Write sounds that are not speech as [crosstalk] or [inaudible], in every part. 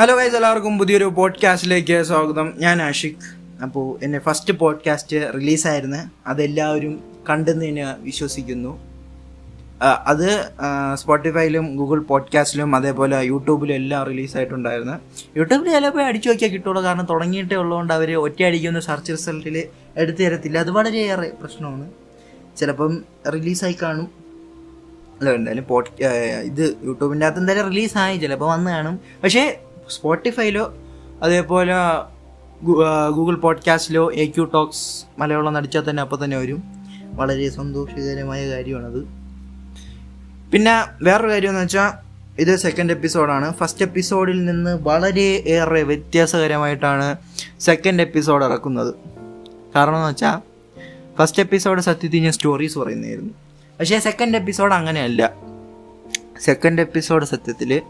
Hello guys എല്ലാവർക്കും പുതിയൊരു പോഡ്കാസ്റ്റിലേക്ക് സ്വാഗതം. ഞാൻ ആഷിഖ്. അപ്പോൾ എന്റെ ഫസ്റ്റ് പോഡ്കാസ്റ്റ് റിലീസായിരുന്നു അതെല്ലാവരും കണ്ടെന്ന് ഞാൻ വിശ്വസിക്കുന്നു. അത് സ്പോട്ടിഫൈയിലും ഗൂഗിൾ പോഡ്കാസ്റ്റിലും അതേപോലെ യൂട്യൂബിലും എല്ലാം റിലീസായിട്ടുണ്ടായിരുന്നു യൂട്യൂബിൽ ചിലപ്പോൾ അടിച്ചു നോക്കിയാൽ കിട്ടുള്ളൂ. കാരണം തുടങ്ങിയിട്ടേ ഉള്ളതുകൊണ്ട് അവർ ഒറ്റയടിക്കൊന്ന് സെർച്ച് റിസൾട്ടിൽ എടുത്തു തരത്തില്ല. അത് വളരെയേറെ പ്രശ്നമാണ്. ചിലപ്പം റിലീസായി കാണും. അല്ല എന്തായാലും പോഡ് ഇത് യൂട്യൂബിന്റെ അകത്ത് എന്തായാലും റിലീസായി ചിലപ്പോൾ വന്ന് കാണും. പക്ഷേ സ്പോട്ടിഫൈയിലോ അതേപോലെ ഗൂഗിൾ പോഡ്കാസ്റ്റിലോ എ ക്യൂ ടോക്സ് മലയാളം നടിച്ചാൽ തന്നെ അപ്പോൾ തന്നെ വരും. വളരെ സന്തോഷകരമായ കാര്യമാണത്. പിന്നെ വേറൊരു കാര്യം എന്ന് വെച്ചാൽ ഇത് സെക്കൻഡ് എപ്പിസോഡാണ് ഫസ്റ്റ് എപ്പിസോഡിൽ നിന്ന് വളരെ ഏറെ വ്യത്യാസകരമായിട്ടാണ് സെക്കൻഡ് എപ്പിസോഡ് ഇറക്കുന്നത്. കാരണം എന്ന് വെച്ചാൽ ഫസ്റ്റ് എപ്പിസോഡ് സത്യത്തിൽ ഞാൻ സ്റ്റോറീസ് പറയുന്നതായിരുന്നു. പക്ഷേ സെക്കൻഡ് എപ്പിസോഡ് അങ്ങനെയല്ല. സെക്കൻഡ് എപ്പിസോഡ് സത്യത്തിൽ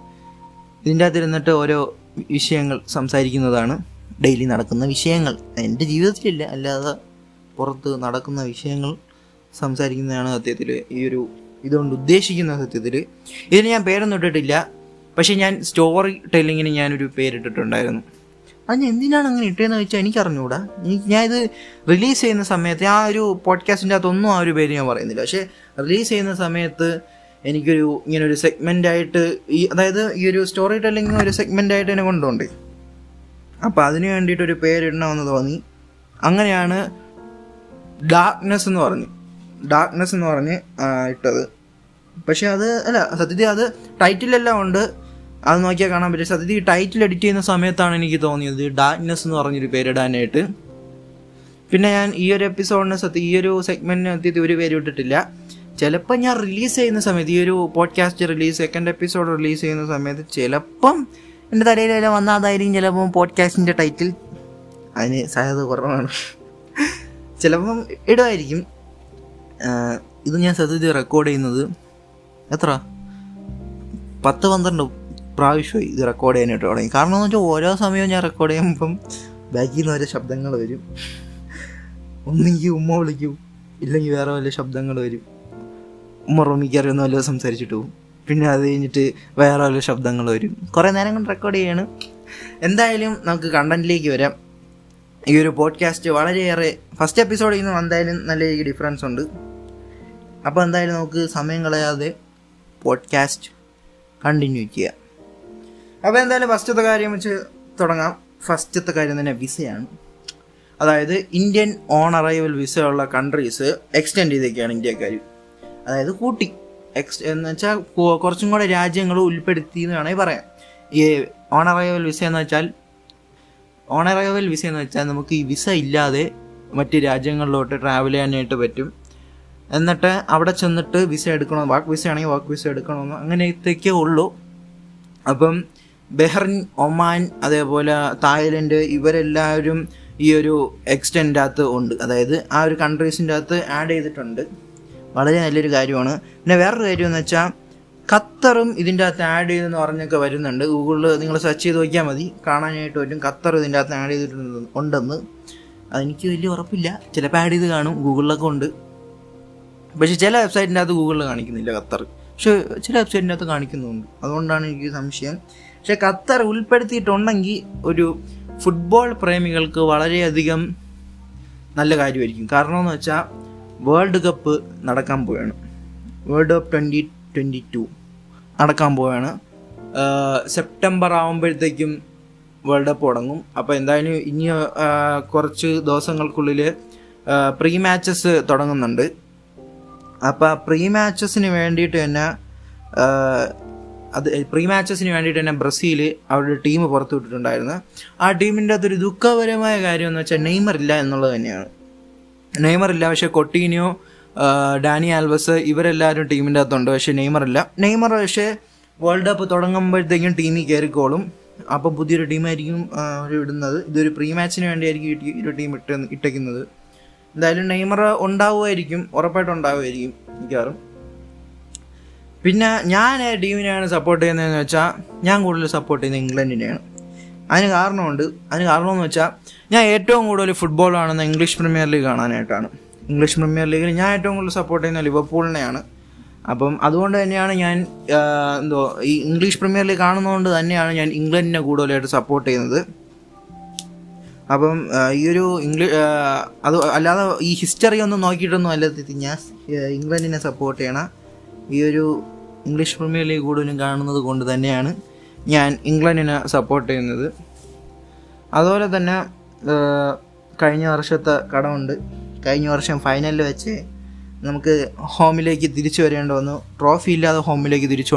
ഇതിന്റെ അകത്ത് ഇരുന്നിട്ട് ഓരോ വിഷയങ്ങൾ സംസാരിക്കുന്നതാണ് ഡെയിലി നടക്കുന്ന വിഷയങ്ങൾ. എന്റെ ജീവിതത്തിലില്ല. അല്ലാതെ പുറത്ത് നടക്കുന്ന വിഷയങ്ങൾ സംസാരിക്കുന്നതാണ് സത്യത്തിൽ ഈ ഒരു ഇതുകൊണ്ട് ഉദ്ദേശിക്കുന്ന സത്യത്തിൽ ഇതിന് ഞാൻ പേരൊന്നും ഇട്ടിട്ടില്ല. പക്ഷേ ഞാൻ സ്റ്റോറി ടെല്ലിങ്ങിന് ഞാനൊരു പേരിട്ടിട്ടുണ്ടായിരുന്നു. അത് ഞാൻ എന്തിനാണ് അങ്ങനെ ഇട്ടതെന്ന് വെച്ചാൽ എനിക്ക് അറിഞ്ഞുകൂടാ എനിക്ക് ഞാൻ ഇത് റിലീസ് ചെയ്യുന്ന സമയത്ത് ആ ഒരു പോഡ്കാസ്റ്റിന്റെ അകത്തൊന്നും ആ ഒരു പേര് ഞാൻ പറയുന്നില്ല. പക്ഷേ റിലീസ് ചെയ്യുന്ന സമയത്ത് എനിക്കൊരു ഇങ്ങനെ ഒരു സെഗ്മെന്റ് ആയിട്ട് ഈ അതായത് ഈ ഒരു സ്റ്റോറി ടെല്ലിങ് ഒരു സെഗ്മെന്റ് ആയിട്ട് എന്നെ കൊണ്ടുണ്ട് അപ്പോൾ അതിന് വേണ്ടിയിട്ടൊരു പേരിടണമെന്ന് തോന്നി. അങ്ങനെയാണ് ഡാർക്ക്നെസ് എന്ന് പറഞ്ഞ് ഡാർക്ക്നെസ് എന്ന് പറഞ്ഞ് ഇട്ടത്. പക്ഷെ അത് അല്ല സത്യത്തിൽ അത് ടൈറ്റിലെല്ലാം ഉണ്ട്. അത് നോക്കിയാൽ കാണാൻ പറ്റും. സത്യത്തിൽ ഈ ടൈറ്റിൽ എഡിറ്റ് ചെയ്യുന്ന സമയത്താണ് എനിക്ക് തോന്നിയത് ഡാർക്ക്നെസ് എന്ന് പറഞ്ഞൊരു പേരിടാനായിട്ട്. പിന്നെ ഞാൻ ഈ ഒരു എപ്പിസോഡിന് സത്യം ഈ ഒരു സെഗ്മെന്റിന് സത്യത്തിൽ ഒരു പേര് ഇട്ടിട്ടില്ല. ചിലപ്പോൾ ഞാൻ റിലീസ് ചെയ്യുന്ന സമയത്ത് ഈ ഒരു podcast release second episode release ചെയ്യുന്ന സമയത്ത് ചിലപ്പം എന്റെ തലയിലെല്ലാം വന്ന അതായിരിക്കും ചിലപ്പം പോഡ്കാസ്റ്റിന്റെ ടൈറ്റിൽ അതിന് സാധ്യത കുറവാണ്. ചിലപ്പം ഇടുമായിരിക്കും. ഇത് ഞാൻ സത്യത്തിൽ റെക്കോർഡ് ചെയ്യുന്നത് എത്ര? പത്ത് പന്ത്രണ്ട് പ്രാവശ്യം ഇത് റെക്കോർഡ് ചെയ്യാനായിട്ട് തുടങ്ങി. കാരണം എന്ന് വെച്ചാൽ ഓരോ സമയവും ഞാൻ റെക്കോർഡ് ചെയ്യുമ്പം ബാക്കിൽ നിന്ന് ഓരോ ശബ്ദങ്ങൾ വരും. ഒന്നെങ്കിൽ ഉമ്മ വിളിക്കും ഇല്ലെങ്കിൽ വേറെ വല്ല ശബ്ദങ്ങൾ വരും. ഉമ്മ റൂമിക്ക് അറിയുന്ന വല്ല സംസാരിച്ചിട്ട് പോകും പിന്നെ അത് കഴിഞ്ഞിട്ട് വേറെ വല്ല ശബ്ദങ്ങൾ വരും. കുറേ നേരം കൊണ്ട് റെക്കോർഡ് ചെയ്യാണ്. എന്തായാലും നമുക്ക് കണ്ടന്റിലേക്ക് വരാം. ഈ ഒരു പോഡ്കാസ്റ്റ് വളരെയേറെ ഫസ്റ്റ് എപ്പിസോഡിൽ നിന്ന് എന്തായാലും നല്ല രീതിക്ക് ഡിഫറൻസ് ഉണ്ട്. അപ്പോൾ എന്തായാലും നമുക്ക് സമയം കളയാതെ പോഡ്കാസ്റ്റ് കണ്ടിന്യൂ ചെയ്യാം. അപ്പോൾ എന്തായാലും ഫസ്റ്റത്തെ കാര്യം വെച്ച് തുടങ്ങാം. ഫസ്റ്റത്തെ കാര്യം തന്നെ വിസയാണ്. അതായത് ഇന്ത്യൻ ഓൺ അറൈവൽ വിസയുള്ള കൺട്രീസ് എക്സ്റ്റെൻഡ് ചെയ്തേക്കാണ് ഇന്ത്യക്കാർ അതായത് കൂട്ടി. എക്സ് എന്ന് വെച്ചാൽ കുറച്ചും കൂടെ രാജ്യങ്ങൾ ഉൾപ്പെടുത്തി എന്ന് വേണമെങ്കിൽ പറയാം. ഈ ഓൺ അറൈവൽ വിസ എന്ന് വെച്ചാൽ ഓൺ അറൈവൽ വിസ എന്ന് വെച്ചാൽ നമുക്ക് ഈ വിസ ഇല്ലാതെ മറ്റ് രാജ്യങ്ങളിലോട്ട് ട്രാവൽ ചെയ്യാനായിട്ട് പറ്റും. എന്നിട്ട് അവിടെ ചെന്നിട്ട് വിസ എടുക്കണോ വാക്ക് വിസ ആണെങ്കിൽ വാക്ക് വിസ എടുക്കണമെന്ന് അങ്ങനത്തേക്കേ ഉള്ളൂ. അപ്പം ബെഹ്റിൻ ഒമാൻ അതേപോലെ തായ്ലൻഡ് ഇവരെല്ലാവരും ഈ ഒരു എക്സ്റ്റെൻഡ് അകത്ത് ഉണ്ട്. അതായത് ആ ഒരു കൺട്രീസിന്റെ അകത്ത് ആഡ് ചെയ്തിട്ടുണ്ട്. വളരെ നല്ലൊരു കാര്യമാണ്. പിന്നെ വേറൊരു കാര്യം എന്ന് വെച്ചാൽ ഖത്തറും ഇതിന്റെ അകത്ത് ആഡ് ചെയ്തെന്ന് പറഞ്ഞൊക്കെ വരുന്നുണ്ട്. ഗൂഗിളിൽ നിങ്ങൾ സെർച്ച് ചെയ്ത് നോക്കിയാൽ മതി. കാണാനായിട്ട് പറ്റും. ഖത്തർ ഇതിന്റെ അകത്ത് ആഡ് ചെയ്തിട്ടുണ്ട് ഉണ്ടെന്ന്. അതെനിക്ക് വലിയ ഉറപ്പില്ല. ചിലപ്പോൾ ആഡ് ചെയ്ത് കാണും. ഗൂഗിളിലൊക്കെ ഉണ്ട്. പക്ഷേ ചില വെബ്സൈറ്റിന്റെ അകത്ത് ഗൂഗിളിൽ കാണിക്കുന്നില്ല ഖത്തർ. പക്ഷെ ചില വെബ്സൈറ്റിന്റെ അകത്ത് കാണിക്കുന്നുണ്ട്. അതുകൊണ്ടാണ് എനിക്ക് സംശയം. പക്ഷേ ഖത്തർ ഉൾപ്പെടുത്തിയിട്ടുണ്ടെങ്കിൽ ഒരു ഫുട്ബോൾ പ്രേമികൾക്ക് വളരെയധികം നല്ല കാര്യമായിരിക്കും. കാരണം എന്ന് വെച്ചാൽ വേൾഡ് കപ്പ് നടക്കാൻ പോവുകയാണ് world cup twenty twenty two നടക്കാൻ പോവുകയാണ് സെപ്റ്റംബർ ആകുമ്പോഴത്തേക്കും വേൾഡ് കപ്പ് തുടങ്ങും. അപ്പോൾ എന്തായാലും ഇനി കുറച്ച് ദിവസങ്ങൾക്കുള്ളിൽ പ്രീ മാച്ചസ് തുടങ്ങുന്നുണ്ട്. അപ്പോൾ പ്രീ മാച്ചസിന് വേണ്ടിയിട്ട് തന്നെ അത് പ്രീ മാച്ചസിന് വേണ്ടിയിട്ട് തന്നെ ബ്രസീൽ അവരുടെ ടീം പുറത്തു വിട്ടിട്ടുണ്ടായിരുന്നു ആ ടീമിന്റെ അകത്തൊരു ദുഃഖപരമായ കാര്യം എന്ന് വെച്ചാൽ നെയ്മർ ഇല്ല എന്നുള്ളത് തന്നെയാണ്. നെയ്മർ ഇല്ല. പക്ഷേ കൊട്ടീനിയോ ഡാനി ആൽവസ് ഇവരെല്ലാവരും ടീമിന്റെ അകത്തുണ്ട്. പക്ഷേ നെയ്മർ ഇല്ല. നെയ്മർ പക്ഷേ വേൾഡ് കപ്പ് തുടങ്ങുമ്പോഴത്തേക്കും ടീമിൽ കയറിക്കോളും. അപ്പം പുതിയൊരു ടീമായിരിക്കും അവർ ഇടുന്നത്. ഇതൊരു പ്രീ മാച്ചിന് വേണ്ടിയായിരിക്കും ഒരു ടീം ഇട്ട് ഇട്ടേക്കുന്നത്. എന്തായാലും നെയ്മർ ഉണ്ടാവുമായിരിക്കും. ഉറപ്പായിട്ട് ഉണ്ടാവുമായിരിക്കും മിക്കവാറും. പിന്നെ ഞാൻ ടീമിനെയാണ് സപ്പോർട്ട് ചെയ്യുന്നതെന്ന് വെച്ചാൽ ഞാൻ കൂടുതൽ സപ്പോർട്ട് ചെയ്യുന്നത് ഇംഗ്ലണ്ടിനെയാണ്. അതിന് കാരണമുണ്ട്. അതിന് കാരണമെന്ന് വെച്ചാൽ ഞാൻ ഏറ്റവും കൂടുതൽ ഫുട്ബോൾ കാണുന്ന ഇംഗ്ലീഷ് പ്രീമിയർ ലീഗ് കാണാനായിട്ടാണ്. ഇംഗ്ലീഷ് പ്രീമിയർ ലീഗിൽ ഞാൻ ഏറ്റവും കൂടുതൽ സപ്പോർട്ട് ചെയ്യുന്ന ലിവർപൂളിനെയാണ്. അപ്പം അതുകൊണ്ട് തന്നെയാണ് ഞാൻ എന്തോ ഈ ഇംഗ്ലീഷ് പ്രീമിയർ ലീഗ് കാണുന്നതുകൊണ്ട് തന്നെയാണ് ഞാൻ ഇംഗ്ലണ്ടിനെ കൂടുതലായിട്ട് സപ്പോർട്ട് ചെയ്യുന്നത്. അപ്പം ഈ ഒരു ഇംഗ്ലീഷ് അത് അല്ലാതെ ഈ ഹിസ്റ്ററി ഒന്നും നോക്കിയിട്ടൊന്നും അല്ല ഞാൻ ഇംഗ്ലണ്ടിനെ സപ്പോർട്ട് ചെയ്യണ ഈ ഒരു ഇംഗ്ലീഷ് പ്രീമിയർ ലീഗ് കൂടുതലും കാണുന്നത് കൊണ്ട് തന്നെയാണ് ഞാൻ ഇംഗ്ലണ്ടിനെ സപ്പോർട്ട് ചെയ്യുന്നത്. അതുപോലെ തന്നെ കഴിഞ്ഞ വർഷത്തെ കടമുണ്ട്. കഴിഞ്ഞ വർഷം ഫൈനലിൽ വെച്ച് നമുക്ക് ഹോമിലേക്ക് തിരിച്ചു വരേണ്ടി വന്നു. ട്രോഫി ഇല്ലാതെ ഹോമിലേക്ക് തിരിച്ചു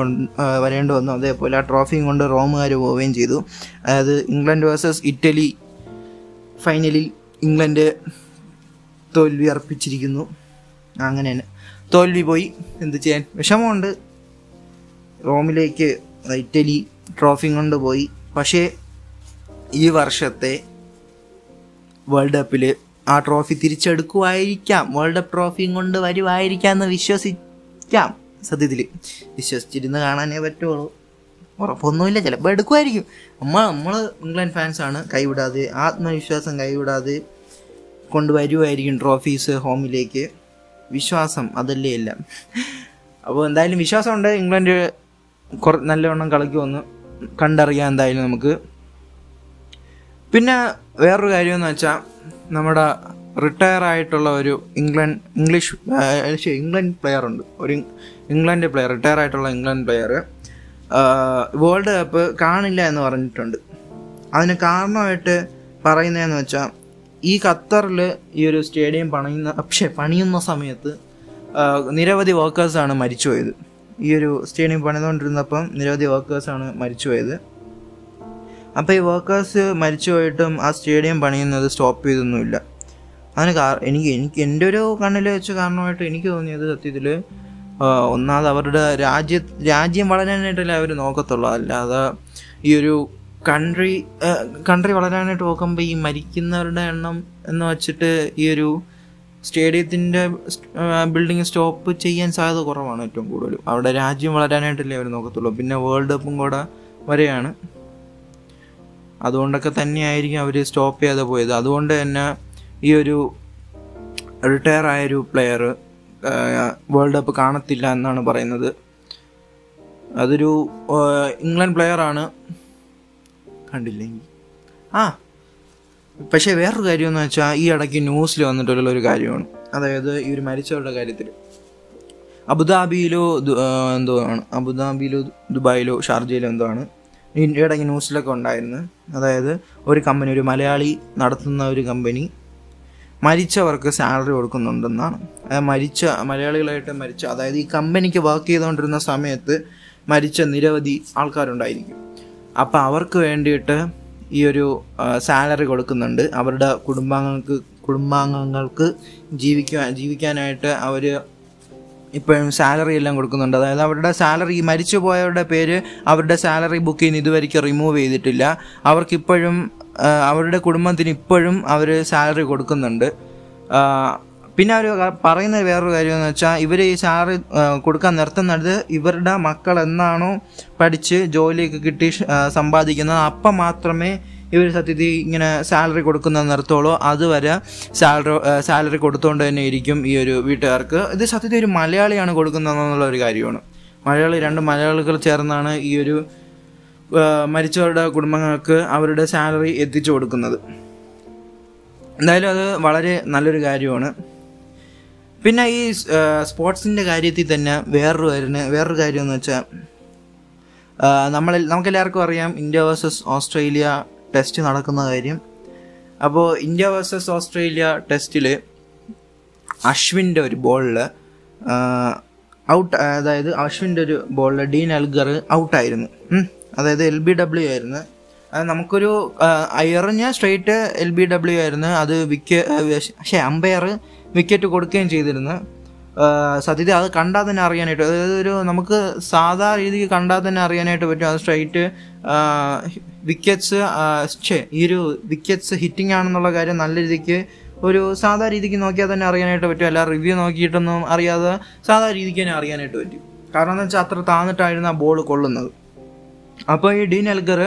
വരേണ്ടി വന്നു. അതേപോലെ ആ ട്രോഫിയും കൊണ്ട് റോമുകാർ പോവുകയും ചെയ്തു. അതായത് ഇംഗ്ലണ്ട് വേഴ്സസ് ഇറ്റലി ഫൈനലിൽ ഇംഗ്ലണ്ട് തോൽവി അർപ്പിച്ചിരിക്കുന്നു. അങ്ങനെ തന്നെ തോൽവി പോയി. എന്ത് ചെയ്യാൻ? വിഷമമുണ്ട്. റോമിലേക്ക് ഇറ്റലി ട്രോഫി കൊണ്ട് പോയി. പക്ഷേ ഈ വർഷത്തെ വേൾഡ് കപ്പിൽ ആ ട്രോഫി തിരിച്ചെടുക്കുമായിരിക്കാം വേൾഡ് കപ്പ് ട്രോഫിയും കൊണ്ട് വരുമായിരിക്കാം എന്ന് വിശ്വസിക്കാം. സത്യത്തിൽ വിശ്വസിച്ചിരുന്ന് കാണാനേ പറ്റുള്ളൂ. ഉറപ്പൊന്നുമില്ല. ചിലപ്പോൾ എടുക്കുമായിരിക്കും നമ്മൾ നമ്മൾ ഇംഗ്ലണ്ട് ഫാൻസാണ് കൈവിടാതെ ആത്മവിശ്വാസം കൈവിടാതെ കൊണ്ടുവരുമായിരിക്കും ട്രോഫീസ് ഹോമിലേക്ക് വിശ്വാസം അതല്ലേ എല്ലാം? അപ്പോൾ എന്തായാലും വിശ്വാസമുണ്ട്. ഇംഗ്ലണ്ട് കുറ നല്ലവണ്ണം കളിക്കുമെന്ന്. കണ്ടറിയാം എന്തായാലും നമുക്ക്. പിന്നെ വേറൊരു കാര്യം എന്ന് വെച്ചാൽ നമ്മുടെ റിട്ടയർ ആയിട്ടുള്ള ഒരു ഇംഗ്ലണ്ട് ഇംഗ്ലീഷ് ഇംഗ്ലണ്ട് പ്ലെയർ ഉണ്ട്. ഒരു ഇംഗ്- ഇംഗ്ലണ്ട് പ്ലെയർ റിട്ടയർ ആയിട്ടുള്ള ഇംഗ്ലണ്ട് പ്ലെയർ വേൾഡ് കപ്പ് കാണില്ല എന്ന് പറഞ്ഞിട്ടുണ്ട്. അതിന് കാരണമായിട്ട് പറയുന്നതെന്ന് വെച്ചാൽ ഈ ഖത്തറിൽ ഈ ഒരു സ്റ്റേഡിയം പണിയുന്ന പക്ഷേ പണിയുന്ന സമയത്ത് നിരവധി വർക്കേഴ്സാണ് മരിച്ചുപോയത്. ഈ ഒരു സ്റ്റേഡിയം പണിതുകൊണ്ടിരുന്നപ്പം നിരവധി വർക്കേഴ്സാണ് മരിച്ചുപോയത്. അപ്പോൾ ഈ വർക്കേഴ്സ് മരിച്ചുപോയിട്ടും ആ സ്റ്റേഡിയം പണിയുന്നത് സ്റ്റോപ്പ് ചെയ്തൊന്നുമില്ല. അതിന് എനിക്ക് എനിക്ക് എന്റെ ഒരു കണ്ണിൽ വെച്ച് കാരണമായിട്ട് എനിക്ക് തോന്നിയത് സത്യത്തിൽ ഒന്നാമത് അവരുടെ രാജ്യ രാജ്യം വളരാനായിട്ടല്ലേ അവർ നോക്കത്തുള്ളൂ. അല്ലാതെ ഈ ഒരു കൺട്രി കൺട്രി വളരാനായിട്ട് നോക്കുമ്പോൾ ഈ മരിക്കുന്നവരുടെ എണ്ണം എന്ന് വെച്ചിട്ട് ഈ ഒരു സ്റ്റേഡിയത്തിന്റെ ബിൽഡിംഗ് സ്റ്റോപ്പ് ചെയ്യാൻ സാധ്യത കുറവാണ് ഏറ്റവും കൂടുതലും. അവിടെ രാജ്യം വളരാനായിട്ടല്ലേ അവർ നോക്കത്തുള്ളൂ. പിന്നെ വേൾഡ് കപ്പും കൂടെ വരെയാണ്. അതുകൊണ്ടൊക്കെ തന്നെയായിരിക്കും അവർ സ്റ്റോപ്പ് ചെയ്യാതെ പോയത്. അതുകൊണ്ട് തന്നെ ഈ ഒരു റിട്ടയർ ആയൊരു പ്ലെയർ വേൾഡ് കപ്പ് കാണത്തില്ല എന്നാണ് പറയുന്നത്. അതൊരു ഇംഗ്ലണ്ട് പ്ലെയർ ആണ്. കണ്ടില്ലെങ്കിൽ ആ പക്ഷേ വേറൊരു കാര്യം എന്ന് വെച്ചാൽ ഈ ഇടയ്ക്ക് ന്യൂസിൽ വന്നിട്ടുള്ള ഒരു കാര്യമാണ്. അതായത് ഇവർ മരിച്ചവരുടെ കാര്യത്തിൽ അബുദാബിയിലോ എന്തോ ആണ്. അബുദാബിയിലോ ദുബായിലോ ഷാർജയിലോ എന്തോ ആണ്. ഇടയ്ക്ക് ന്യൂസിലൊക്കെ ഉണ്ടായിരുന്നു. അതായത് ഒരു കമ്പനി ഒരു മലയാളി നടത്തുന്ന ഒരു കമ്പനി മരിച്ചവർക്ക് സാലറി കൊടുക്കുന്നുണ്ടെന്നാണ്. മരിച്ച മലയാളികളായിട്ട് മരിച്ച അതായത് ഈ കമ്പനിക്ക് വർക്ക് ചെയ്തുകൊണ്ടിരുന്ന സമയത്ത് മരിച്ച നിരവധി ആൾക്കാരുണ്ടായിരിക്കും. അപ്പോൾ അവർക്ക് വേണ്ടിയിട്ട് ഈ ഒരു സാലറി കൊടുക്കുന്നുണ്ട്. അവരുടെ കുടുംബാംഗങ്ങൾക്ക് കുടുംബാംഗങ്ങൾക്ക് ജീവിക്കാൻ ജീവിക്കാനായിട്ട് അവർ ഇപ്പോഴും സാലറി എല്ലാം കൊടുക്കുന്നുണ്ട്. അതായത് അവരുടെ സാലറി മരിച്ചുപോയവരുടെ പേര് അവരുടെ സാലറി ബുക്കിൽ നിന്ന് ഇതുവരെയ്ക്ക് റിമൂവ് ചെയ്തിട്ടില്ല. അവർക്കിപ്പോഴും അവരുടെ കുടുംബത്തിന് ഇപ്പോഴും അവർ സാലറി കൊടുക്കുന്നുണ്ട്. പിന്നെ അവർ പറയുന്ന വേറൊരു കാര്യം എന്ന് വെച്ചാൽ ഇവർ ഈ സാറ് കൊടുക്കാൻ നിർത്തുന്നത് ഇവരുടെ മക്കൾ എന്നാണോ പഠിച്ച് ജോലിയൊക്കെ കിട്ടി സമ്പാദിക്കുന്നത്. അപ്പം മാത്രമേ ഇവർ സത്യത്തിൽ ഇങ്ങനെ സാലറി കൊടുക്കുന്ന നിർത്തോളൂ അതുവരെ സാലറി സാലറി കൊടുത്തുകൊണ്ട് തന്നെ ഇരിക്കും ഈ ഒരു വീട്ടുകാർക്ക്. ഇത് സത്യത്തിൽ ഒരു മലയാളിയാണ് കൊടുക്കുന്നതെന്നുള്ള ഒരു കാര്യമാണ്. മലയാളി രണ്ട് മലയാളികൾ ചേർന്നാണ് ഈ ഒരു മരിച്ചവരുടെ കുടുംബങ്ങൾക്ക് അവരുടെ സാലറി എത്തിച്ചു കൊടുക്കുന്നത്. എന്തായാലും അത് വളരെ നല്ലൊരു കാര്യമാണ്. പിന്നെ ഈ സ്പോർട്സിന്റെ കാര്യത്തിൽ തന്നെ വേറൊരു കാര്യം വേറൊരു കാര്യം എന്ന് വെച്ചാൽ നമ്മൾ നമുക്കെല്ലാവർക്കും അറിയാം ഇന്ത്യ വേഴ്സസ് ഓസ്ട്രേലിയ ടെസ്റ്റ് നടക്കുന്ന കാര്യം. അപ്പോൾ ഇന്ത്യ വേഴ്സസ് ഓസ്ട്രേലിയ ടെസ്റ്റിൽ അശ്വിന്റെ ഒരു ബോളിൽ ഔട്ട് അതായത് അശ്വിന്റെ ഒരു ബോളിൽ ഡീൻ അൽഗർ ഔട്ടായിരുന്നു. അതായത് എൽ ബി ഡബ്ല്യു ആയിരുന്നു. അത് നമുക്കൊരു എറിഞ്ഞ സ്ട്രെയിറ്റ് എൽ ബി ഡബ്ല്യു ആയിരുന്നു. അത് വിക്ക പക്ഷേ അമ്പയർ വിക്കറ്റ് കൊടുക്കുകയും ചെയ്തിരുന്നു. സത്യത്തിൽ അത് കണ്ടാൽ തന്നെ അറിയാനായിട്ട് അതായത് ഒരു നമുക്ക് സാധാ രീതിക്ക് കണ്ടാൽ തന്നെ അറിയാനായിട്ട് പറ്റും. അത് സ്ട്രൈറ്റ് വിക്കറ്റ്സ് ഛേ ഈ ഒരു വിക്കറ്റ്സ് ഹിറ്റിംഗ് ആണെന്നുള്ള കാര്യം നല്ല രീതിക്ക് ഒരു സാധാ രീതിക്ക് നോക്കിയാൽ തന്നെ അറിയാനായിട്ട് പറ്റും. അല്ല റിവ്യൂ നോക്കിയിട്ടൊന്നും അറിയാതെ സാധാ രീതിക്ക് തന്നെ അറിയാനായിട്ട് പറ്റും. കാരണം എന്ന് വെച്ചാൽ അത്ര താന്നിട്ടായിരുന്നു ആ ബോൾ കൊള്ളുന്നത്. അപ്പോൾ ഈ ഡീൻ എൽഗർ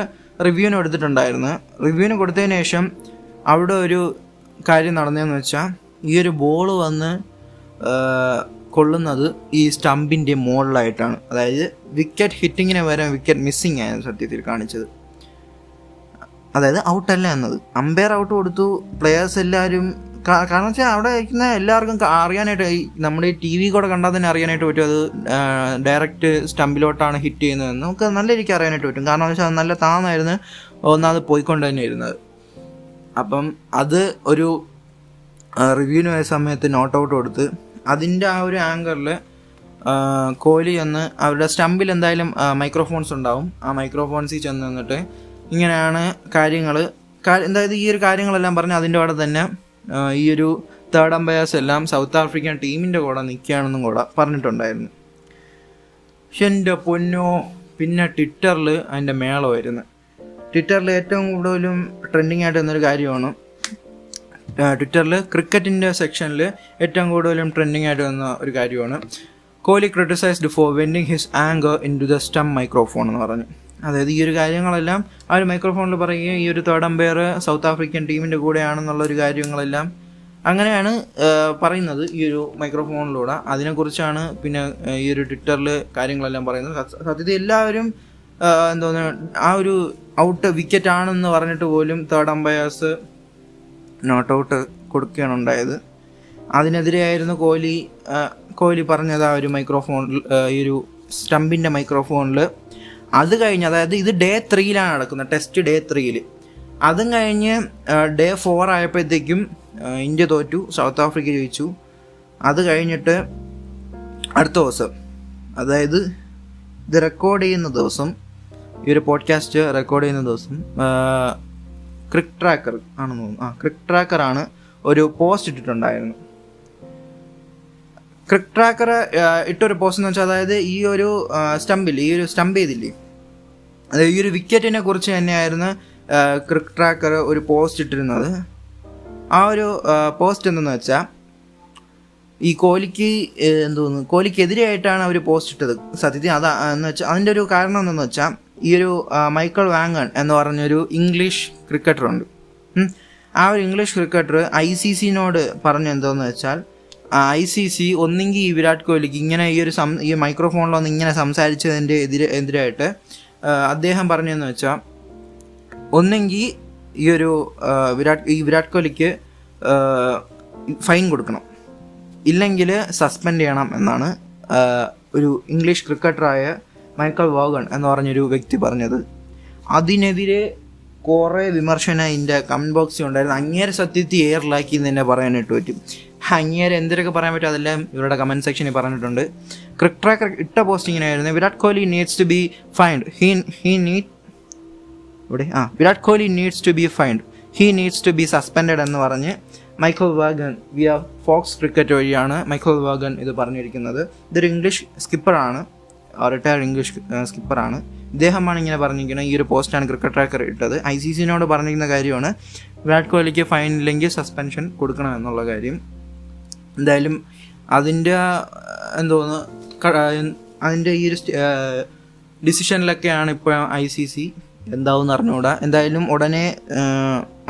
റിവ്യൂവിന് കൊടുത്തിട്ടുണ്ടായിരുന്നു. റിവ്യൂവിന് കൊടുത്തതിന് ശേഷം അവിടെ ഒരു കാര്യം നടന്നതെന്ന് വെച്ചാൽ ഈ ഒരു ബോൾ വന്ന് കൊള്ളുന്നത് ഈ സ്റ്റമ്പിന്റെ മുകളിലായിട്ടാണ് അതായത് വിക്കറ്റ് ഹിറ്റിങ്ങിന് വരെ വിക്കറ്റ് മിസ്സിങ് ആയിരുന്നു സത്യത്തിൽ കാണിച്ചത്. അതായത് ഔട്ടല്ല എന്നത്. അമ്പയർ ഔട്ട് കൊടുത്തു. പ്ലെയേഴ്സ് എല്ലാവരും കാരണം വെച്ചാൽ അവിടെ ഇരിക്കുന്ന എല്ലാവർക്കും അറിയാനായിട്ട് ഈ നമ്മുടെ ടി വി കൂടെ കണ്ടാൽ തന്നെ അറിയാനായിട്ട് പറ്റും അത് ഡയറക്റ്റ് സ്റ്റമ്പിലോട്ടാണ് ഹിറ്റ് ചെയ്യുന്നതെന്ന്. നമുക്ക് നല്ല രീതിക്ക് അറിയാനായിട്ട് പറ്റും. കാരണം വെച്ചാൽ നല്ല താന്നായിരുന്നു. ഒന്നാമത് പോയിക്കൊണ്ട് തന്നെ ഇരുന്നത് അപ്പം അത് ഒരു റിവ്യൂവിന് പോയ സമയത്ത് നോട്ട് ഔട്ട് കൊടുത്ത് അതിന്റെ ആ ഒരു ആങ്കറിൽ കോഹ്ലി ചെന്ന് അവരുടെ സ്റ്റമ്പിൽ എന്തായാലും മൈക്രോഫോൺസ് ഉണ്ടാവും. ആ മൈക്രോഫോൺസിൽ ചെന്ന് നിന്നിട്ട് ഇങ്ങനെയാണ് കാര്യങ്ങൾ എന്തായത് ഈ ഒരു കാര്യങ്ങളെല്ലാം പറഞ്ഞ് അതിന്റെ കൂടെ തന്നെ ഈ ഒരു തേർഡ് അമ്പയേഴ്സ് എല്ലാം സൗത്ത് ആഫ്രിക്കൻ ടീമിന്റെ കൂടെ നിൽക്കുകയാണെന്നും കൂടെ പറഞ്ഞിട്ടുണ്ടായിരുന്നു. പക്ഷെ എന്റെ പൊന്നോ പിന്നെ ട്വിറ്ററിൽ അതിന്റെ മേളമായിരുന്നു ട്വിറ്ററിൽ ഏറ്റവും കൂടുതലും ട്രെൻഡിങ് ആയിട്ട് വന്നൊരു കാര്യമാണ് ട്വിറ്ററിൽ ക്രിക്കറ്റിന്റെ സെക്ഷനിൽ ഏറ്റവും കൂടുതലും ട്രെൻഡിങ് ആയിട്ട് വന്ന ഒരു കാര്യമാണ്. Kohli criticised for venting his anger into the stump microphone എന്ന് പറഞ്ഞു. അതായത് ഈ ഒരു കാര്യങ്ങളെല്ലാം ആ ഒരു മൈക്രോഫോണിൽ പറയുകയും ഈ ഒരു തേർഡ് അമ്പയർ സൗത്ത് ആഫ്രിക്കൻ ടീമിന്റെ കൂടെയാണെന്നുള്ള ഒരു കാര്യങ്ങളെല്ലാം അങ്ങനെയാണ് പറയുന്നത് ഈ ഒരു മൈക്രോഫോണിലൂടെ അതിനെക്കുറിച്ചാണ് പിന്നെ ഈ ഒരു ട്വിറ്ററിൽ കാര്യങ്ങളെല്ലാം പറയുന്നത്. സത്യ- സത്യത്തിൽ എല്ലാവരും എന്തോന്ന് ആ ഒരു ഔട്ട് വിക്കറ്റ് ആണെന്ന് പറഞ്ഞിട്ട് പോലും തേർഡ് അമ്പയേഴ്സ് നോട്ട് ഔട്ട് കൊടുക്കുകയാണ് ഉണ്ടായത്. അതിനെതിരെയായിരുന്നു കോഹ്ലി കോഹ്ലി പറഞ്ഞത് ആ ഒരു മൈക്രോഫോണിൽ ഈ ഒരു സ്റ്റമ്പിന്റെ മൈക്രോഫോണിൽ അത് കഴിഞ്ഞ് അതായത് ഇത് ഡേ ത്രീയിലാണ് നടക്കുന്നത് ടെസ്റ്റ് ഡേ ത്രീയിൽ അതും കഴിഞ്ഞ് ഡേ ഫോർ ആയപ്പോഴത്തേക്കും ഇന്ത്യ തോറ്റു സൗത്ത് ആഫ്രിക്ക ജയിച്ചു. അത് കഴിഞ്ഞിട്ട് അടുത്ത ദിവസം അതായത് ഇത് റെക്കോർഡ് ചെയ്യുന്ന ദിവസം ഈ ഒരു പോഡ്കാസ്റ്റ് റെക്കോർഡ് ചെയ്യുന്ന ദിവസം ക്രിക്ക് ട്രാക്കർ ആണെന്ന് തോന്നുന്നു. ആ ക്രിക്ക് ട്രാക്കറാണ് ഒരു പോസ്റ്റ് ഇട്ടിട്ടുണ്ടായിരുന്നു ക്രിക്ക് ട്രാക്കർ ഇട്ടൊരു പോസ്റ്റ് എന്ന് വെച്ചാൽ അതായത് ഈ ഒരു സ്റ്റമ്പിൽ ഈ ഒരു സ്റ്റമ്പ് ചെയ്തില്ലേ? അതായത് ഈ ഒരു വിക്കറ്റിനെ കുറിച്ച് തന്നെയായിരുന്നു ക്രിക്ക് ട്രാക്കർ ഒരു പോസ്റ്റ് ഇട്ടിരുന്നത്. ആ ഒരു പോസ്റ്റ് എന്തെന്ന് വെച്ചാൽ ഈ കോഹ്ലിക്ക് എന്തോന്നു എന്തോന്ന് കോഹ്ലിക്കെതിരെയായിട്ടാണ് അവർ പോസ്റ്റ് ഇട്ടത്. സത്യത്തിൽ അതാ എന്ന് വെച്ചാൽ അതിന്റെ ഒരു കാരണം എന്തെന്ന് വെച്ചാൽ ഈ ഒരു മൈക്കിൾ വാങ്ങൺ എന്ന് പറഞ്ഞൊരു ഇംഗ്ലീഷ് ക്രിക്കറ്ററുണ്ട്. ആ ഒരു ഇംഗ്ലീഷ് ക്രിക്കറ്റർ ഐ സി സിനോട് പറഞ്ഞു എന്തോന്ന് വെച്ചാൽ ഐ സി സി ഒന്നെങ്കിൽ ഈ വിരാട് കോഹ്ലിക്ക് ഇങ്ങനെ ഈ ഒരു സം ഈ മൈക്രോഫോണിൽ ഇങ്ങനെ സംസാരിച്ചതിന്റെ എതിരെ എതിരായിട്ട് അദ്ദേഹം പറഞ്ഞതെന്ന് വെച്ചാൽ ഒന്നെങ്കിൽ ഈ ഒരു വിരാട് ഈ വിരാട് കോഹ്ലിക്ക് ഫൈൻ കൊടുക്കണം. ഇല്ലെങ്കിൽ സസ്പെൻഡ് ചെയ്യണം എന്നാണ് ഒരു ഇംഗ്ലീഷ് ക്രിക്കറ്ററായ മൈക്കൽ വാഗൺ എന്ന് പറഞ്ഞൊരു വ്യക്തി പറഞ്ഞത്. അതിനെതിരെ കുറേ വിമർശനം ഇതിന്റെ കമന്റ് ബോക്സിൽ ഉണ്ടായിരുന്നു. അങ്ങേരെ സത്യത്തിൽ എയറിലാക്കി എന്ന് തന്നെ പറയാനായിട്ട് പറ്റും. അങ്ങേരെ എന്തിനൊക്കെ പറയാൻ പറ്റും അതെല്ലാം ഇവരുടെ കമന്റ് സെക്ഷനിൽ പറഞ്ഞിട്ടുണ്ട്. ക്രിക്ക് ട്രാക്കർ ഇട്ട പോസ്റ്റിങ്ങിനായിരുന്നു Virat Kohli needs to be fined he he need ഇവിടെ ആ Virat Kohli needs to be fined he needs to be suspend എന്ന് പറഞ്ഞ് മൈക്കൽ വാഗൻ വി വിയ ഫോക്സ് ക്രിക്കറ്റ് വഴിയാണ് മൈക്കൽ വാഗൻ ഇത് പറഞ്ഞിരിക്കുന്നത്. ഇതൊരു ഇംഗ്ലീഷ് സ്കിപ്പറാണ് റിട്ടയർഡ് ഇംഗ്ലീഷ് സ്കിപ്പറാണ് ഇദ്ദേഹമാണ് ഇങ്ങനെ പറഞ്ഞിരിക്കുന്നത്. ഈ ഒരു പോസ്റ്റാണ് ക്രിക്കറ്റ് ട്രാക്കർ ഇട്ടത്. ഐ സി സിനോട് പറഞ്ഞിരിക്കുന്ന കാര്യമാണ് വിരാട് കോഹ്ലിക്ക് ഫൈൻ ഇല്ലെങ്കിൽ സസ്പെൻഷൻ കൊടുക്കണം എന്നുള്ള കാര്യം. എന്തായാലും അതിന്റെ എന്തോന്ന് അതിന്റെ ഈ ഒരു ഡിസിഷനിലൊക്കെയാണ് ഇപ്പോൾ ഐ സി സി എന്താവും അറിഞ്ഞുകൂടാ. എന്തായാലും ഉടനെ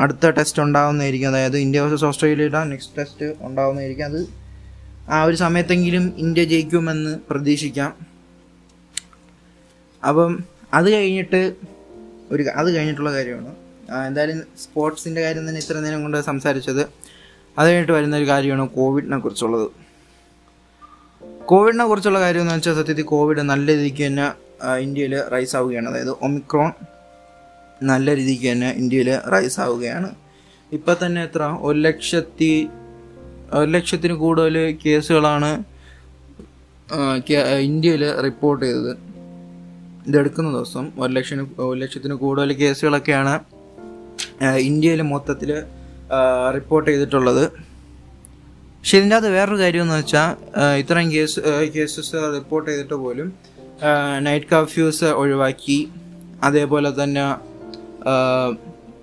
അടുത്ത ടെസ്റ്റ് ഉണ്ടാവുന്നതായിരിക്കും. അതായത് ഇന്ത്യ വേഴ്സസ് ഓസ്ട്രേലിയയുടെ നെക്സ്റ്റ് ടെസ്റ്റ് ഉണ്ടാവുന്നതായിരിക്കും. അത് ആ ഒരു സമയത്തെങ്കിലും ഇന്ത്യ ജയിക്കുമെന്ന് പ്രതീക്ഷിക്കാം. അപ്പം അത് കഴിഞ്ഞിട്ട് ഒരു അത് കഴിഞ്ഞിട്ടുള്ള കാര്യമാണ്. എന്തായാലും സ്പോർട്സിന്റെ കാര്യം തന്നെ ഇത്ര നേരം കൊണ്ട് സംസാരിച്ചത്. അത് കഴിഞ്ഞിട്ട് വരുന്ന ഒരു കാര്യമാണ് കോവിഡിനെ കുറിച്ചുള്ളത്. കോവിഡിനെ കുറിച്ചുള്ള കാര്യം എന്ന് വെച്ചാൽ സത്യത്തിൽ കോവിഡ് നല്ല രീതിക്ക് തന്നെ ഇന്ത്യയിൽ റൈസ് ആവുകയാണ്. അതായത് ഒമിക്രോൺ നല്ല രീതിക്ക് തന്നെ ഇന്ത്യയിൽ റൈസ് ആവുകയാണ്. ഇപ്പം തന്നെ എത്ര? ഒരു ലക്ഷത്തി ഒരു ലക്ഷത്തിന് കൂടുതൽ കേസുകളാണ് ഇന്ത്യയിൽ റിപ്പോർട്ട് ചെയ്തത്. ഇതെടുക്കുന്ന ദിവസം ഒരു ലക്ഷത്തിന് ഒരു ലക്ഷത്തിന് കൂടുതൽ കേസുകളൊക്കെയാണ് ഇന്ത്യയിൽ മൊത്തത്തിൽ റിപ്പോർട്ട് ചെയ്തിട്ടുള്ളത്. പക്ഷെ ഇതിന്റെ അകത്ത് വേറൊരു കാര്യമെന്ന് വെച്ചാൽ ഇത്രയും കേസ് കേസസ് റിപ്പോർട്ട് ചെയ്തിട്ട് പോലും നൈറ്റ് കർഫ്യൂസ് ഒഴിവാക്കി അതേപോലെ തന്നെ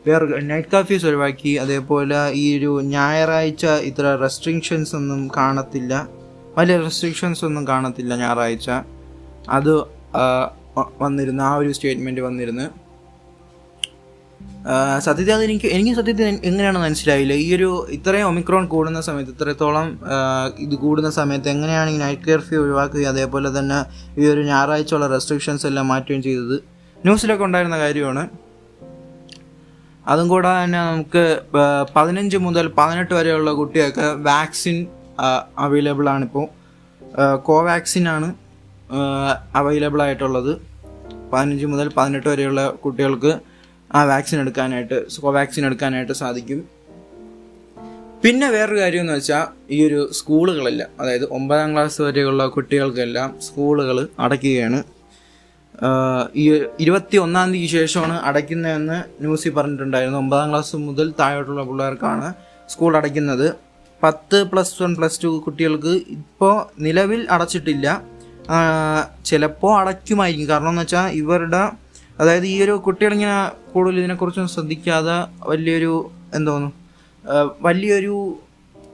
വേറൊരു വേറെ നൈറ്റ് കർഫ്യൂസ് ഒഴിവാക്കി അതേപോലെ ഈ ഒരു ഞായറാഴ്ച ഇത്ര റെസ്ട്രിക്ഷൻസ് ഒന്നും കാണത്തില്ല. വലിയ റെസ്ട്രിക്ഷൻസ് ഒന്നും കാണത്തില്ല ഞായറാഴ്ച. അത് വന്നിരുന്നു ആ ഒരു സ്റ്റേറ്റ്മെന്റ് വന്നിരുന്ന്. സത്യത്തിൽ അത് എനിക്ക് സത്യത്തിൽ എങ്ങനെയാണ് മനസ്സിലായില്ല. ഈ ഒരു ഇത്രയും ഒമിക്രോൺ കൂടുന്ന സമയത്ത് ഇത്രത്തോളം ഇത് കൂടുന്ന സമയത്ത് എങ്ങനെയാണ് ഈ നൈറ്റ് കർഫ്യൂ ഒഴിവാക്കുകയും അതേപോലെ തന്നെ ഈ ഒരു ഞായറാഴ്ചയുള്ള റെസ്ട്രിക്ഷൻസ് എല്ലാം മാറ്റുകയും ചെയ്തത്. ന്യൂസിലൊക്കെ ഉണ്ടായിരുന്ന കാര്യമാണ്. അതും കൂടാതെ തന്നെ നമുക്ക് പതിനഞ്ച് മുതൽ പതിനെട്ട് വരെയുള്ള കുട്ടികൾക്ക് വാക്സിൻ അവൈലബിൾ ആണിപ്പോൾ കോവാക്സിൻ ആണ്. അവൈലബിൾ ആയിട്ടുള്ളത് പതിനഞ്ച് മുതൽ പതിനെട്ട് വരെയുള്ള കുട്ടികൾക്ക് ആ വാക്സിൻ എടുക്കാനായിട്ട് കോവാക്സിൻ എടുക്കാനായിട്ട് സാധിക്കും. പിന്നെ വേറൊരു കാര്യം എന്ന് വെച്ചാൽ ഈ ഒരു സ്കൂളുകളെല്ലാം അതായത് ഒമ്പതാം ക്ലാസ് വരെയുള്ള കുട്ടികൾക്കെല്ലാം സ്കൂളുകൾ അടയ്ക്കുകയാണ്. ഈ ഇരുപത്തി ഒന്നാം തീയതി ശേഷമാണ് അടയ്ക്കുന്നതെന്ന് ന്യൂസിൽ പറഞ്ഞിട്ടുണ്ടായിരുന്നു. ഒമ്പതാം ക്ലാസ് മുതൽ താഴോട്ടുള്ള പിള്ളേർക്കാണ് സ്കൂൾ അടയ്ക്കുന്നത്. പത്ത് പ്ലസ് വൺ പ്ലസ് ടു കുട്ടികൾക്ക് ഇപ്പോൾ നിലവിൽ അടച്ചിട്ടില്ല. ചിലപ്പോൾ അടയ്ക്കുമായിരിക്കും കാരണം എന്ന് വെച്ചാൽ ഇവരുടെ അതായത് ഈ ഒരു കുട്ടികളിങ്ങനെ കൂടുതൽ ഇതിനെക്കുറിച്ചൊന്നും ശ്രദ്ധിക്കാതെ വലിയൊരു എന്തോന്നു വലിയൊരു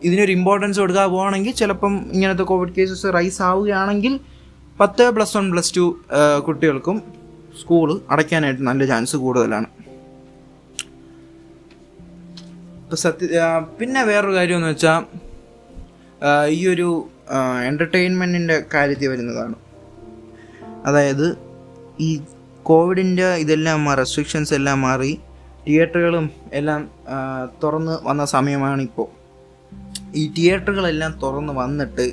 ഇതിനൊരു ഇമ്പോർട്ടൻസ് കൊടുക്കാതെ പോവുകയാണെങ്കിൽ ചിലപ്പം ഇങ്ങനത്തെ കോവിഡ് കേസസ് റൈസ് ആവുകയാണെങ്കിൽ പത്ത് പ്ലസ് വൺ പ്ലസ് ടു കുട്ടികൾക്കും സ്കൂൾ അടയ്ക്കാനായിട്ട് നല്ല ചാൻസ് കൂടുതലാണ്. ഇപ്പം സത്യ പിന്നെ വേറൊരു കാര്യമെന്ന് വെച്ചാൽ ഈ ഒരു എന്റർടൈൻമെന്റിന്റെ കാര്യത്തിൽ വരുന്നതാണ്. അതായത് ഈ കോവിഡിന്റെ ഇതെല്ലാം റെസ്ട്രിക്ഷൻസ് എല്ലാം മാറി തിയേറ്ററുകളും എല്ലാം തുറന്ന് വന്ന സമയമാണിപ്പോൾ ഈ തിയേറ്ററുകളെല്ലാം തുറന്ന് വന്നിട്ട്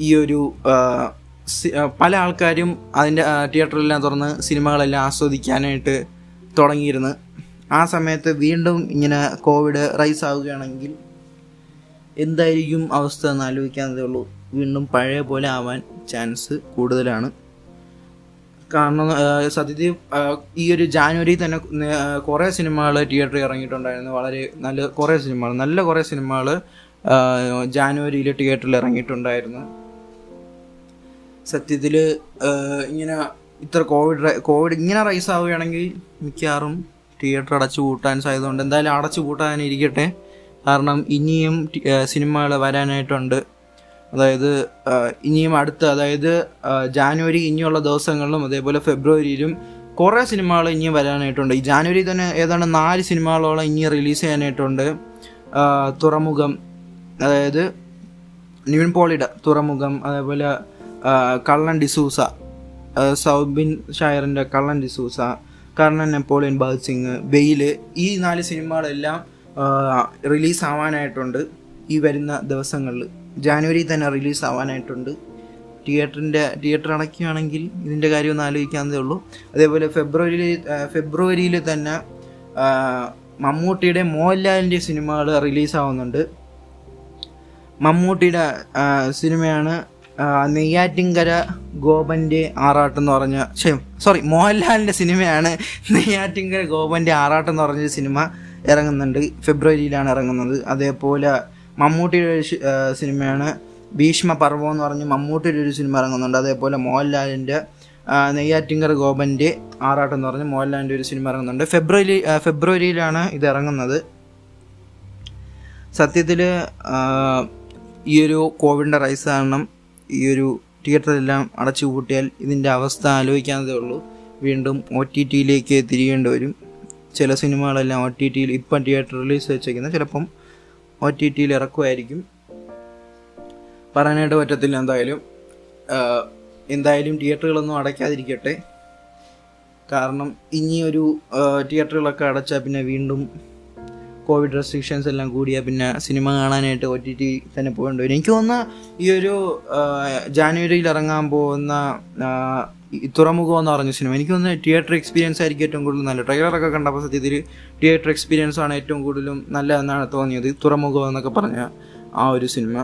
ഈ ഒരു പല ആൾക്കാരും അതിന്റെ തിയേറ്ററെല്ലാം തുറന്ന് സിനിമകളെല്ലാം ആസ്വദിക്കാനായിട്ട് തുടങ്ങിയിരുന്നു. ആ സമയത്ത് വീണ്ടും ഇങ്ങനെ കോവിഡ് റൈസ് ആവുകയാണെങ്കിൽ എന്തായിരിക്കും അവസ്ഥ എന്ന് ആലോചിക്കാതെ ഉള്ളൂ. വീണ്ടും പഴയ പോലെ ആവാൻ ചാൻസ് കൂടുതലാണ്. കാരണം സത്യത്തിൽ ഈ ഒരു ജാനുവരി തന്നെ കുറേ സിനിമകൾ തിയേറ്ററിൽ ഇറങ്ങിയിട്ടുണ്ടായിരുന്നു. വളരെ നല്ല കുറേ സിനിമകൾ നല്ല കുറേ സിനിമകൾ ജാനുവരിയിൽ തിയേറ്ററിൽ ഇറങ്ങിയിട്ടുണ്ടായിരുന്നു. സത്യത്തിൽ ഇങ്ങനെ ഇത്ര കോവിഡ് കോവിഡ് ഇങ്ങനെ റൈസ് ആവുകയാണെങ്കിൽ മിക്കവാറും തിയേറ്റർ അടച്ചു കൂട്ടാൻ സാധ്യതയുണ്ട്. എന്തായാലും അടച്ചു പൂട്ടാനിരിക്കട്ടെ കാരണം ഇനിയും സിനിമകൾ വരാനായിട്ടുണ്ട്. അതായത് ഇനിയും അടുത്ത അതായത് ജാനുവരി ഇനിയുള്ള ദിവസങ്ങളിലും അതേപോലെ ഫെബ്രുവരിയിലും കുറേ സിനിമകൾ ഇനിയും വരാനായിട്ടുണ്ട്. ഈ ജാനുവരി തന്നെ ഏതാണ്ട് നാല് സിനിമകളോളം ഇനി റിലീസ് ചെയ്യാനായിട്ടുണ്ട്. തുറമുഖം അതായത് നിവിൻ പോളിയുടെ തുറമുഖം അതേപോലെ കള്ളൻ ഡിസൂസ സൗബിൻ ഷായറിന്റെ കള്ളൻ ഡിസൂസ കർണൻ നെപ്പോളിയൻ ഭഗത് സിംഗ് വെയിൽ ഈ നാല് സിനിമകളെല്ലാം റിലീസ് ആവാനായിട്ടുണ്ട് ഈ വരുന്ന ദിവസങ്ങളിൽ. ജാനുവരി തന്നെ റിലീസ് ആവാനായിട്ടുണ്ട് തിയേറ്ററിന്റെ തിയേറ്റർ അടയ്ക്കുകയാണെങ്കിൽ ഇതിന്റെ കാര്യം ഒന്ന് ആലോചിക്കാവുന്നതേ ഉള്ളൂ. അതേപോലെ ഫെബ്രുവരിയിൽ ഫെബ്രുവരിയിൽ തന്നെ മമ്മൂട്ടിയുടെ മോഹൻലാലിന്റെ സിനിമകൾ റിലീസ് ആവുന്നുണ്ട് മമ്മൂട്ടിയുടെ സിനിമയാണ് നെയ്യാറ്റിൻകര ഗോപന്റെ ആറാട്ടം എന്ന് പറഞ്ഞ സോറി മോഹൻലാലിന്റെ സിനിമയാണ് നെയ്യാറ്റിൻകര ഗോപന്റെ ആറാട്ടം എന്ന് പറഞ്ഞ സിനിമ. ഇറങ്ങുന്നുണ്ട്. ഫെബ്രുവരിയിലാണ് ഇറങ്ങുന്നത്. അതേപോലെ മമ്മൂട്ടിയുടെ ഒരു സിനിമയാണ് ഭീഷ്മ പർവം എന്ന് പറഞ്ഞ് മമ്മൂട്ടിയുടെ ഒരു സിനിമ ഇറങ്ങുന്നുണ്ട്. അതേപോലെ മോഹൻലാലിന്റെ നെയ്യാറ്റിങ്കർ ഗോപന്റെ ആറാട്ട് എന്ന് പറഞ്ഞ് മോഹൻലാലിന്റെ ഒരു സിനിമ ഇറങ്ങുന്നുണ്ട്. ഫെബ്രുവരി ഫെബ്രുവരിയിലാണ് ഇത് ഇറങ്ങുന്നത്. സത്യത്തിൽ ഈ ഒരു കോവിഡിന്റെ റൈസ് കാരണം ഈ ഒരു തിയേറ്ററെല്ലാം അടച്ചു പൂട്ടിയാൽ ഇതിന്റെ അവസ്ഥ ആലോചിക്കാതെ ഉള്ളൂ. വീണ്ടും ഒ ടി ടിയിലേക്ക് തിരിയേണ്ടി വരും. ചില സിനിമകളെല്ലാം ഒ ടി ടിയിൽ ഇപ്പം തിയേറ്റർ റിലീസ് വെച്ചേക്കുന്നത് ചിലപ്പം ഒ ടി ടിയിൽ ഇറക്കുമായിരിക്കും. പറയാനായിട്ട് പറ്റത്തില്ല എന്തായാലും. എന്തായാലും തിയേറ്ററുകളൊന്നും അടയ്ക്കാതിരിക്കട്ടെ. കാരണം ഇനി ഒരു തിയേറ്ററുകളൊക്കെ അടച്ചാൽ പിന്നെ വീണ്ടും കോവിഡ് റെസ്ട്രിക്ഷൻസ് എല്ലാം കൂടിയാൽ പിന്നെ സിനിമ കാണാനായിട്ട് ഒ ടി ടി തന്നെ പോകേണ്ടി വരും. എനിക്ക് തോന്നുന്ന ഈ ഒരു ജാനുവരിയിൽ ഇറങ്ങാൻ പോകുന്ന തുറമുഖം എന്ന് പറഞ്ഞ സിനിമ. എനിക്ക് തോന്നുന്നത് തിയേറ്റർ എക്സ്പീരിയൻസ് ആയിരിക്കും ഏറ്റവും കൂടുതൽ നല്ല ട്രെയിലറൊക്കെ കണ്ടപ്പോൾ സത്യത്തിൽ തിയേറ്റർ എക്സ്പീരിയൻസ് ആണ് ഏറ്റവും കൂടുതലും നല്ലതെന്നാണ് തോന്നിയത്. തുറമുഖം എന്നൊക്കെ പറഞ്ഞ ആ ഒരു സിനിമ.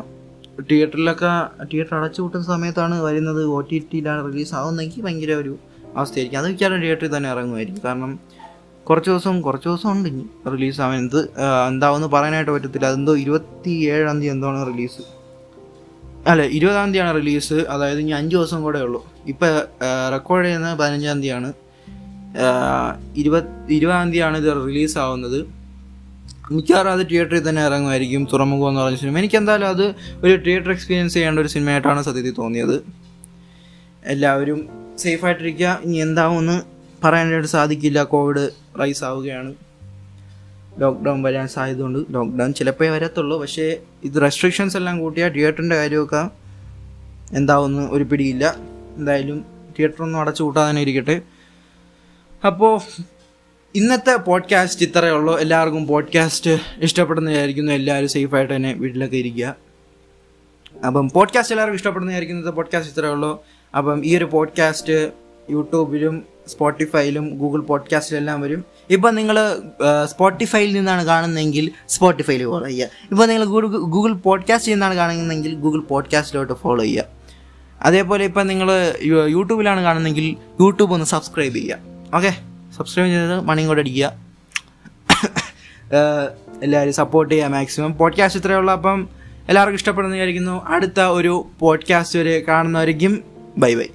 തിയേറ്ററിലൊക്കെ തിയേറ്റർ അടച്ചു കൂട്ടുന്ന സമയത്താണ് വരുന്നത് ഒ ടി ടിയിലാണ് റിലീസ് ആവുന്നെങ്കിൽ ഭയങ്കര ഒരു അവസ്ഥയായിരിക്കും. അത് മിക്കവാറും തിയേറ്ററിൽ തന്നെ ഇറങ്ങുമായിരിക്കും. കാരണം കുറച്ച് ദിവസം കുറച്ച് ദിവസം ഉണ്ട് ഇനി റിലീസ് ആവുന്നത് എന്ത് ആ, എന്താവെന്ന് പറയാനായിട്ട് പറ്റത്തില്ല. അതെന്തോ ഇരുപത്തി ഏഴാം തീയതി എന്തോണ് റിലീസ് അല്ല ഇരുപതാം തീയതിയാണ് റിലീസ് അതായത് ഇനി അഞ്ച് ദിവസം കൂടെ ഉള്ളൂ. ഇപ്പം റെക്കോർഡ് ചെയ്യുന്നത് പതിനഞ്ചാം തീയതിയാണ്. ഇരുപത് ഇരുപതാം തീയതിയാണ് ഇത് റിലീസ് ആവുന്നത്. മിക്കവാറും അത് തിയേറ്ററിൽ തന്നെ ഇറങ്ങുമായിരിക്കും. തുറമുഖം എന്ന് പറഞ്ഞ സിനിമ എനിക്ക് എന്തായാലും അത് ഒരു തിയേറ്റർ എക്സ്പീരിയൻസ് ചെയ്യേണ്ട ഒരു സിനിമയായിട്ടാണ് സത്യത്തിൽ തോന്നിയത്. എല്ലാവരും സേഫായിട്ടിരിക്കുക ഇനി എന്താവുമെന്ന് പറയാനായിട്ട് സാധിക്കില്ല. കോവിഡ് റൈസ് ആവുകയാണ്. ലോക്ക്ഡൗൺ വരാൻ സാധ്യതയുണ്ട് ലോക്ക്ഡൗൺ ചിലപ്പോഴേ വരത്തുള്ളൂ. പക്ഷേ ഇത് റെസ്ട്രിക്ഷൻസ് എല്ലാം കൂട്ടിയാൽ തിയേറ്ററിന്റെ കാര്യമൊക്കെ എന്താവുമെന്ന് ഒരു പിടിയില്ല. എന്തായാലും തിയേറ്ററൊന്നും അടച്ചു കൂട്ടാതെ തന്നെ ഇരിക്കട്ടെ. അപ്പോൾ ഇന്നത്തെ പോഡ്കാസ്റ്റ് ഇത്രയേ ഉള്ളൂ. എല്ലാവർക്കും പോഡ്കാസ്റ്റ് ഇഷ്ടപ്പെടുന്നതായിരിക്കുന്നു. എല്ലാവരും സേഫായിട്ട് തന്നെ വീട്ടിലൊക്കെ ഇരിക്കുക. അപ്പം പോഡ്കാസ്റ്റ് എല്ലാവർക്കും ഇഷ്ടപ്പെടുന്നതായിരിക്കും പോഡ്കാസ്റ്റ് ഇത്രയേ ഉള്ളൂ. അപ്പം ഈ ഒരു പോഡ്കാസ്റ്റ് യൂട്യൂബിലും സ്പോട്ടിഫൈയിലും ഗൂഗിൾ പോഡ്കാസ്റ്റിലും എല്ലാം വരും. ഇപ്പം നിങ്ങൾ സ്പോട്ടിഫൈയിൽ നിന്നാണ് കാണുന്നതെങ്കിൽ സ്പോട്ടിഫൈയിൽ ഫോളോ ചെയ്യുക. ഇപ്പോൾ നിങ്ങൾ ഗൂഗിൾ ഗൂഗിൾ പോഡ്കാസ്റ്റിൽ നിന്നാണ് കാണുന്നതെങ്കിൽ ഗൂഗിൾ പോഡ്കാസ്റ്റിലോട്ട് ഫോളോ ചെയ്യുക. അതേപോലെ ഇപ്പം നിങ്ങൾ യൂട്യൂബിലാണ് കാണുന്നതെങ്കിൽ യൂട്യൂബ് ഒന്ന് സബ്സ്ക്രൈബ് ചെയ്യുക. ഓക്കെ സബ്സ്ക്രൈബ് ചെയ്ത് മണിയും കൂടെ അടിക്കുക. [coughs] എല്ലാവരും സപ്പോർട്ട് ചെയ്യുക മാക്സിമം പോഡ്കാസ്റ്റ് ഇത്രയേ ഉള്ളൂ. അപ്പം എല്ലാവർക്കും ഇഷ്ടപ്പെടുന്ന വിചാരിക്കുന്നു. അടുത്ത ഒരു പോഡ്കാസ്റ്റ് വരെ കാണുന്നവരേക്കും ബൈ ബൈ